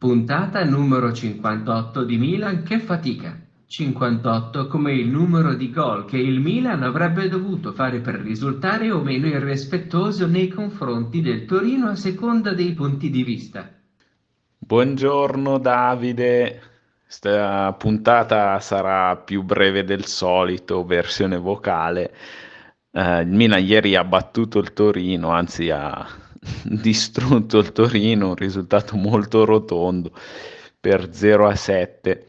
Puntata numero 58 di Milan che fatica. 58 come il numero di gol che il Milan avrebbe dovuto fare per risultare o meno irrispettoso nei confronti del Torino a seconda dei punti di vista. Buongiorno Davide, questa puntata sarà più breve del solito, versione vocale. Uh, il Milan ieri ha battuto il Torino, anzi ha distrutto il Torino, un risultato molto rotondo per 0 a 7.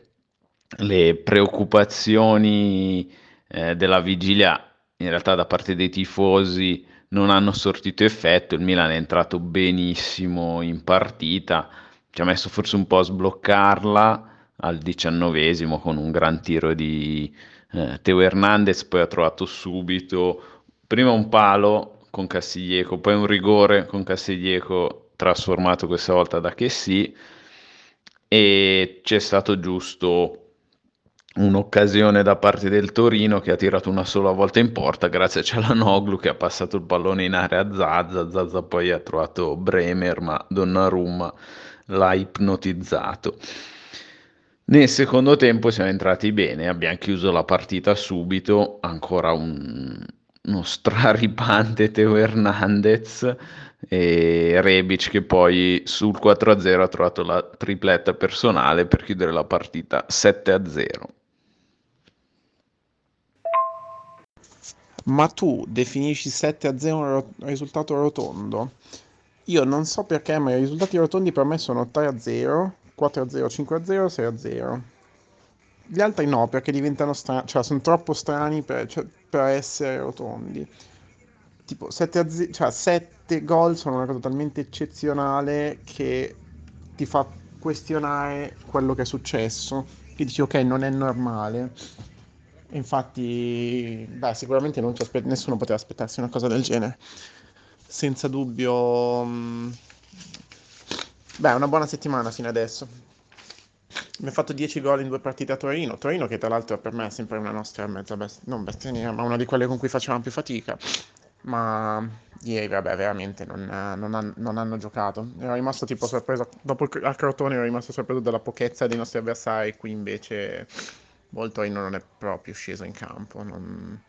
Le preoccupazioni eh, della vigilia in realtà da parte dei tifosi non hanno sortito effetto, il Milan è entrato benissimo in partita, ci ha messo forse un po' a sbloccarla al diciannovesimo con un gran tiro di eh, Teo Hernandez, poi ha trovato subito prima un palo con Castiglieco, poi un rigore con Castiglieco trasformato questa volta da che sì e c'è stato giusto un'occasione da parte del Torino che ha tirato una sola volta in porta grazie a Cialanoglu che ha passato il pallone in area a Zazza, Zazza poi ha trovato Bremer ma Donnarumma l'ha ipnotizzato. Nel secondo tempo siamo entrati bene, abbiamo chiuso la partita subito, ancora un, uno straripante Teo Hernandez e Rebic che poi sul 4-0 ha trovato la tripletta personale per chiudere la partita 7-0. Ma tu definisci 7-0 un risultato rotondo? Io non so perché, ma i risultati rotondi per me sono 3-0, 4-0, 5-0, 6-0. Gli altri no, perché diventano strani, cioè sono troppo strani per, cioè, per essere rotondi. Tipo 7, a cioè, 7 gol sono una cosa talmente eccezionale che ti fa questionare quello che è successo. E dici ok, non è normale. Infatti, beh, sicuramente aspe- nessuno poteva aspettarsi una cosa del genere. Senza dubbio, mh... beh, una buona settimana fino adesso. Abbiamo fatto 10 gol in due partite a Torino. Torino, che tra l'altro per me è sempre una nostra mezza bestia, non bestia nera, ma una di quelle con cui facevamo più fatica. Ma ieri, vabbè, veramente non, non, han, non hanno giocato. Ero rimasto tipo sorpreso. Dopo il, al Crotone ero rimasto sorpreso dalla pochezza dei nostri avversari. Qui invece, il Torino non è proprio sceso in campo. Non,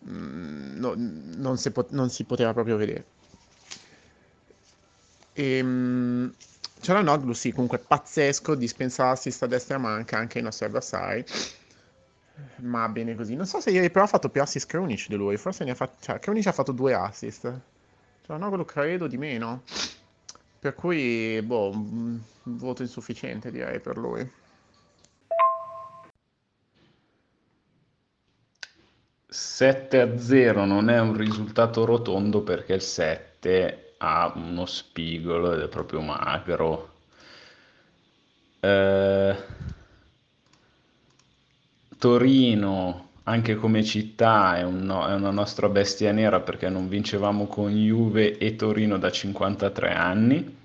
no, non, si, pot- si poteva proprio vedere. E, ehm, c'era Noglu, sì, comunque pazzesco, dispensa assist a destra manca anche ai nostri avversari. Ma bene così. Non so se ieri però ha fatto più assist Krunic di lui. Forse ne ha fatto... Cioè, Krunic ha fatto due assist. Cioè, Noglu credo di meno. Per cui, boh, un voto insufficiente direi per lui. A 0 non è un risultato rotondo perché il 7 ha uno spigolo ed è proprio magro. Eh, Torino, anche come città, è, un è, una nostra bestia nera perché non vincevamo con Juve e Torino da 53 anni.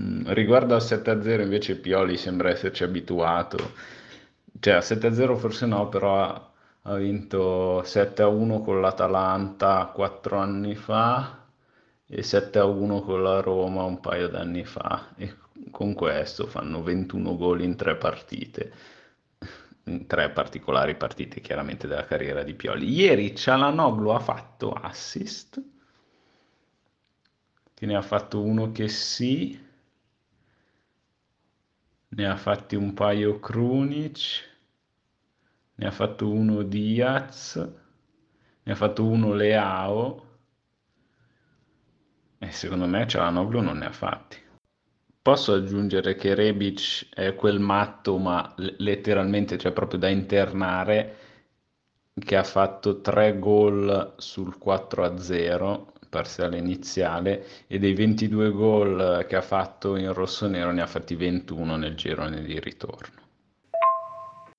Mm, riguardo al 7-0 invece Pioli sembra esserci abituato, cioè a 7-0 forse no, però ha vinto 7-1 con l'Atalanta 4 anni fa e 7-1 con la Roma un paio d'anni fa. E con questo fanno 21 gol in tre partite. In tre particolari partite chiaramente della carriera di Pioli. Ieri Cialanoglu ha fatto assist. Che ne ha fatto uno che sì. Ne ha fatti un paio Krunic ne ha fatto uno Diaz, ne ha fatto uno Leao e secondo me Cialanoglu non ne ha fatti. Posso aggiungere che Rebic è quel matto, ma letteralmente, cioè proprio da internare, che ha fatto 3 gol sul 4-0, parziale iniziale, e dei 22 gol che ha fatto in rosso-nero ne ha fatti 21 nel girone di ritorno.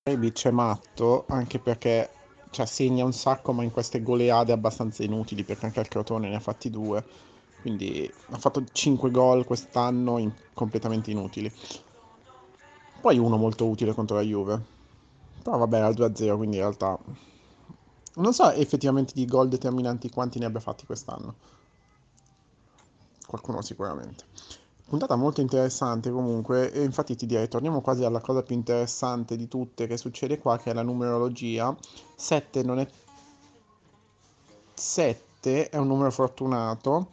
Rebic è matto anche perché cioè, segna un sacco ma in queste goleade abbastanza inutili perché anche al Crotone ne ha fatti due. Quindi ha fatto 5 gol quest'anno in, completamente inutili. Poi uno molto utile contro la Juve. Però vabbè al 2-0 quindi in realtà non so effettivamente di gol determinanti quanti ne abbia fatti quest'anno. Qualcuno sicuramente. Puntata molto interessante comunque, e infatti ti direi, torniamo quasi alla cosa più interessante di tutte che succede qua, che è la numerologia. 7 non è... 7 è un numero fortunato,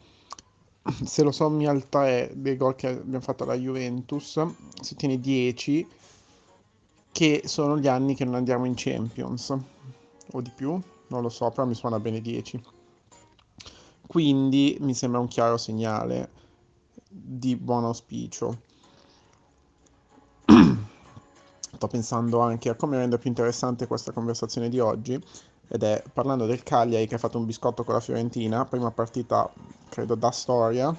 se lo sommi al 3 dei gol che abbiamo fatto alla Juventus, si ottiene 10, che sono gli anni che non andiamo in Champions, o di più, non lo so, però mi suona bene 10. Quindi mi sembra un chiaro segnale di buon auspicio. Sto pensando anche a come rende più interessante questa conversazione di oggi ed è parlando del Cagliari che ha fatto un biscotto con la Fiorentina, prima partita credo da storia,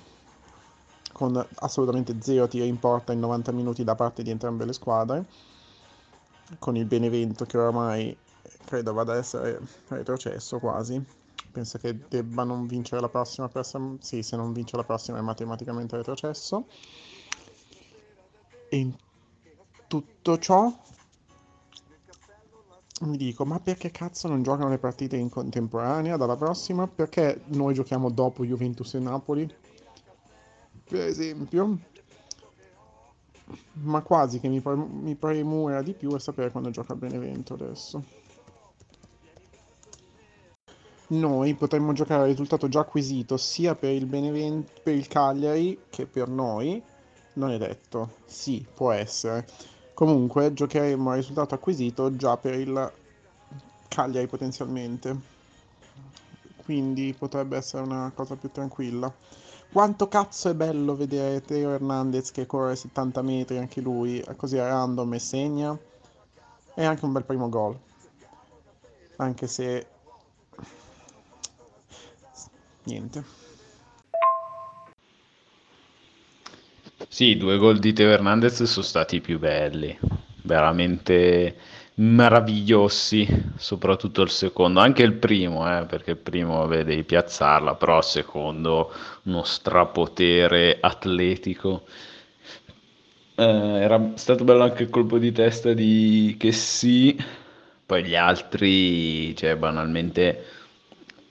con assolutamente zero tiri in porta in 90 minuti da parte di entrambe le squadre, con il Benevento che oramai credo vada ad essere retrocesso quasi pensa che debba non vincere la prossima per sì, se non vince la prossima è matematicamente retrocesso. E in tutto ciò mi dico, ma perché cazzo non giocano le partite in contemporanea dalla prossima? Perché noi giochiamo dopo Juventus e Napoli? Per esempio. Ma quasi che mi, pre- mi premura di più è sapere quando gioca Benevento adesso noi potremmo giocare al risultato già acquisito sia per il, Benevento, per il Cagliari che per noi. Non è detto, sì, può essere. Comunque giocheremo al risultato acquisito già per il Cagliari potenzialmente. Quindi potrebbe essere una cosa più tranquilla. Quanto cazzo è bello vedere Teo Hernandez che corre 70 metri anche lui, così a random e segna. È anche un bel primo gol. Anche se niente. Sì, i due gol di Teo Hernandez sono stati i più belli, veramente meravigliosi, soprattutto il secondo, anche il primo, eh, perché il primo devi piazzarla, però il secondo uno strapotere atletico. Eh, era stato bello anche il colpo di testa di che sì, poi gli altri, cioè banalmente ba-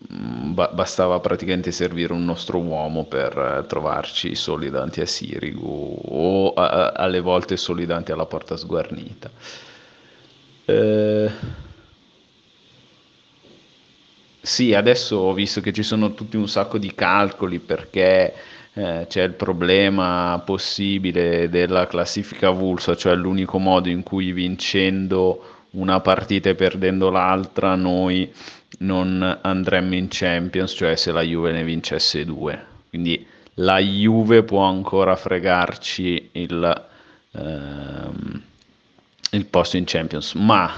bastava praticamente servire un nostro uomo per eh, trovarci soli davanti a Sirigu o a- alle volte soli davanti alla porta sguarnita. Eh... Sì, adesso ho visto che ci sono tutti un sacco di calcoli perché eh, c'è il problema possibile della classifica avulsa, cioè l'unico modo in cui vincendo una partita e perdendo l'altra noi non andremmo in Champions, cioè se la Juve ne vincesse due. Quindi la Juve può ancora fregarci il, ehm, il posto in Champions, ma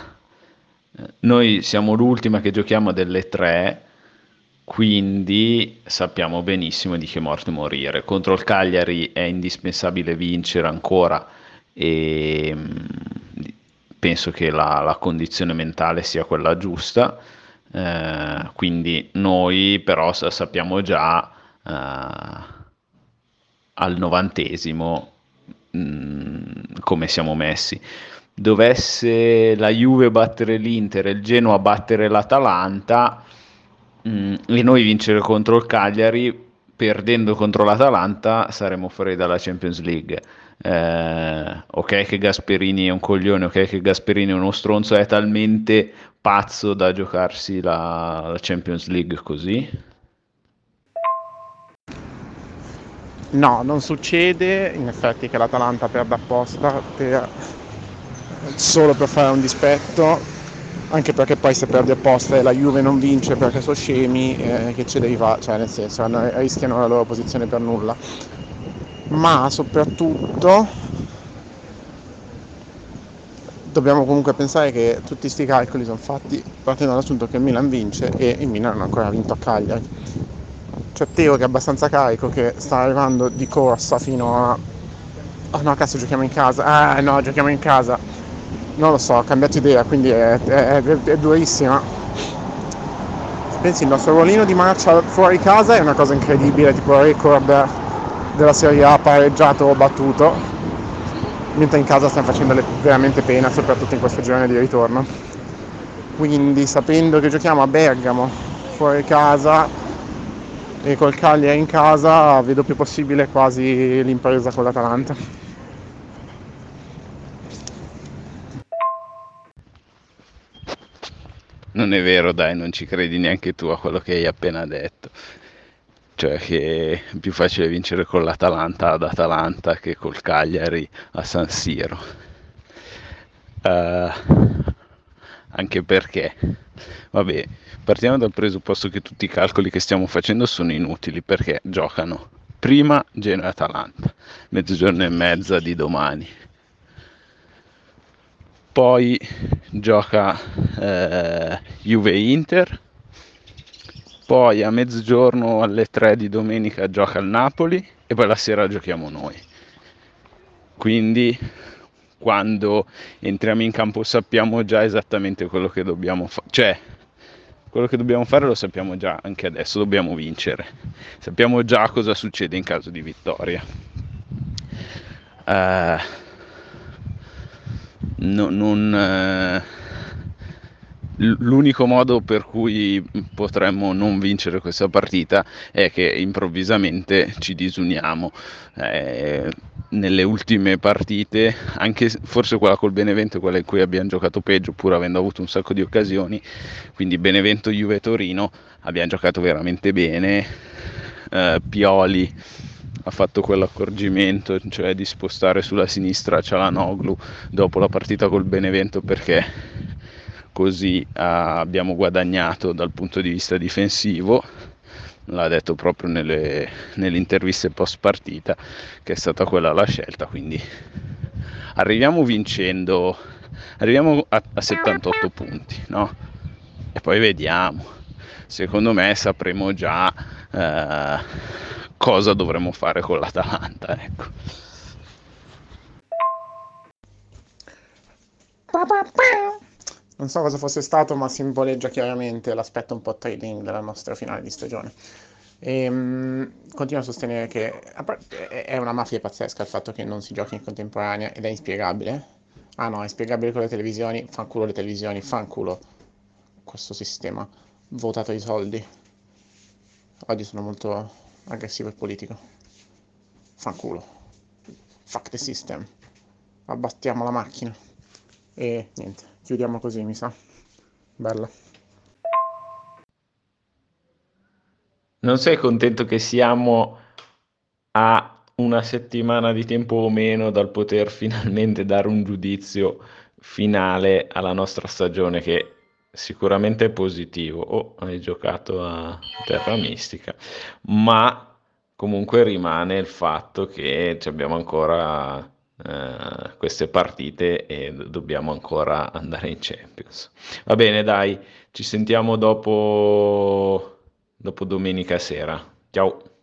eh, noi siamo l'ultima che giochiamo delle tre, quindi sappiamo benissimo di che morte morire. Contro il Cagliari è indispensabile vincere ancora e mm, penso che la, la condizione mentale sia quella giusta eh, quindi noi però sappiamo già eh, al novantesimo mh, mm, come siamo messi. Dovesse la Juve battere l'Inter e il Genoa battere l'Atalanta mh, mm, e noi vincere contro il Cagliari, perdendo contro l'Atalanta saremo fuori dalla Champions League. Eh, ok che Gasperini è un coglione, ok che Gasperini è uno stronzo, è talmente pazzo da giocarsi la, la Champions League così? No, non succede in effetti che l'Atalanta perda apposta per, solo per fare un dispetto, anche perché poi se perde apposta e la Juve non vince perché sono scemi, eh, che ce devi fare, cioè nel senso rischiano la loro posizione per nulla. Ma soprattutto dobbiamo comunque pensare che tutti questi calcoli sono fatti partendo dall'assunto che il Milan vince e il Milan non ha ancora vinto a Cagliari. C'è Teo che è abbastanza carico, che sta arrivando di corsa fino a... Oh no, cazzo, giochiamo in casa. Ah no, giochiamo in casa. Non lo so, ho cambiato idea, quindi è, è, è, è durissima. Pensi, il nostro ruolino di marcia fuori casa è una cosa incredibile, tipo record della Serie A pareggiato o battuto mentre in casa stiamo facendo veramente pena, soprattutto in questo girone di ritorno. Quindi sapendo che giochiamo a Bergamo, fuori casa, e col Cagliari in casa vedo più possibile quasi l'impresa con l'Atalanta. Non è vero, dai, non ci credi neanche tu a quello che hai appena detto. Cioè che è più facile vincere con l'Atalanta ad Atalanta che col Cagliari a San Siro. Uh, anche perché, vabbè, partiamo dal presupposto che tutti i calcoli che stiamo facendo sono inutili perché giocano prima Genoa-Atalanta, mezzogiorno e mezza di domani. Poi gioca eh, Juve-Inter, poi a mezzogiorno alle 3 di domenica gioca il Napoli e poi la sera giochiamo noi. Quindi quando entriamo in campo sappiamo già esattamente quello che dobbiamo fare, cioè quello che dobbiamo fare lo sappiamo già anche adesso, dobbiamo vincere, sappiamo già cosa succede in caso di vittoria. Uh, no, non, uh, l'unico modo per cui potremmo non vincere questa partita è che improvvisamente ci disuniamo. Eh, nelle ultime partite, anche forse quella col Benevento, quella in cui abbiamo giocato peggio, pur avendo avuto un sacco di occasioni, quindi Benevento, Juve, Torino, abbiamo giocato veramente bene. Eh, Pioli ha fatto quell'accorgimento, cioè di spostare sulla sinistra Cialanoglu dopo la partita col Benevento perché così uh, abbiamo guadagnato dal punto di vista difensivo. L'ha detto proprio nelle, nelle interviste post partita che è stata quella la scelta quindi arriviamo vincendo arriviamo a, a 78 punti no? e poi vediamo. Secondo me sapremo già uh, cosa dovremo fare con l'Atalanta ecco Non so cosa fosse stato, ma simboleggia chiaramente l'aspetto un po' trading della nostra finale di stagione. E, um, continuo a sostenere che è una mafia pazzesca il fatto che non si giochi in contemporanea ed è inspiegabile. Ah no, è inspiegabile con le televisioni, fanculo le televisioni, fanculo questo sistema votato ai soldi. Oggi sono molto aggressivo e politico. Fanculo. Fuck the system. Abbattiamo la macchina. E niente, chiudiamo così, mi sa. Bella. Non sei contento che siamo a una settimana di tempo o meno dal poter finalmente dare un giudizio finale alla nostra stagione che sicuramente è positivo. Oh, hai giocato a Terra Mistica, ma comunque rimane il fatto che abbiamo ancora uh, queste partite e dobbiamo ancora andare in Champions. Va bene, dai, ci sentiamo dopo, dopo domenica sera. Ciao.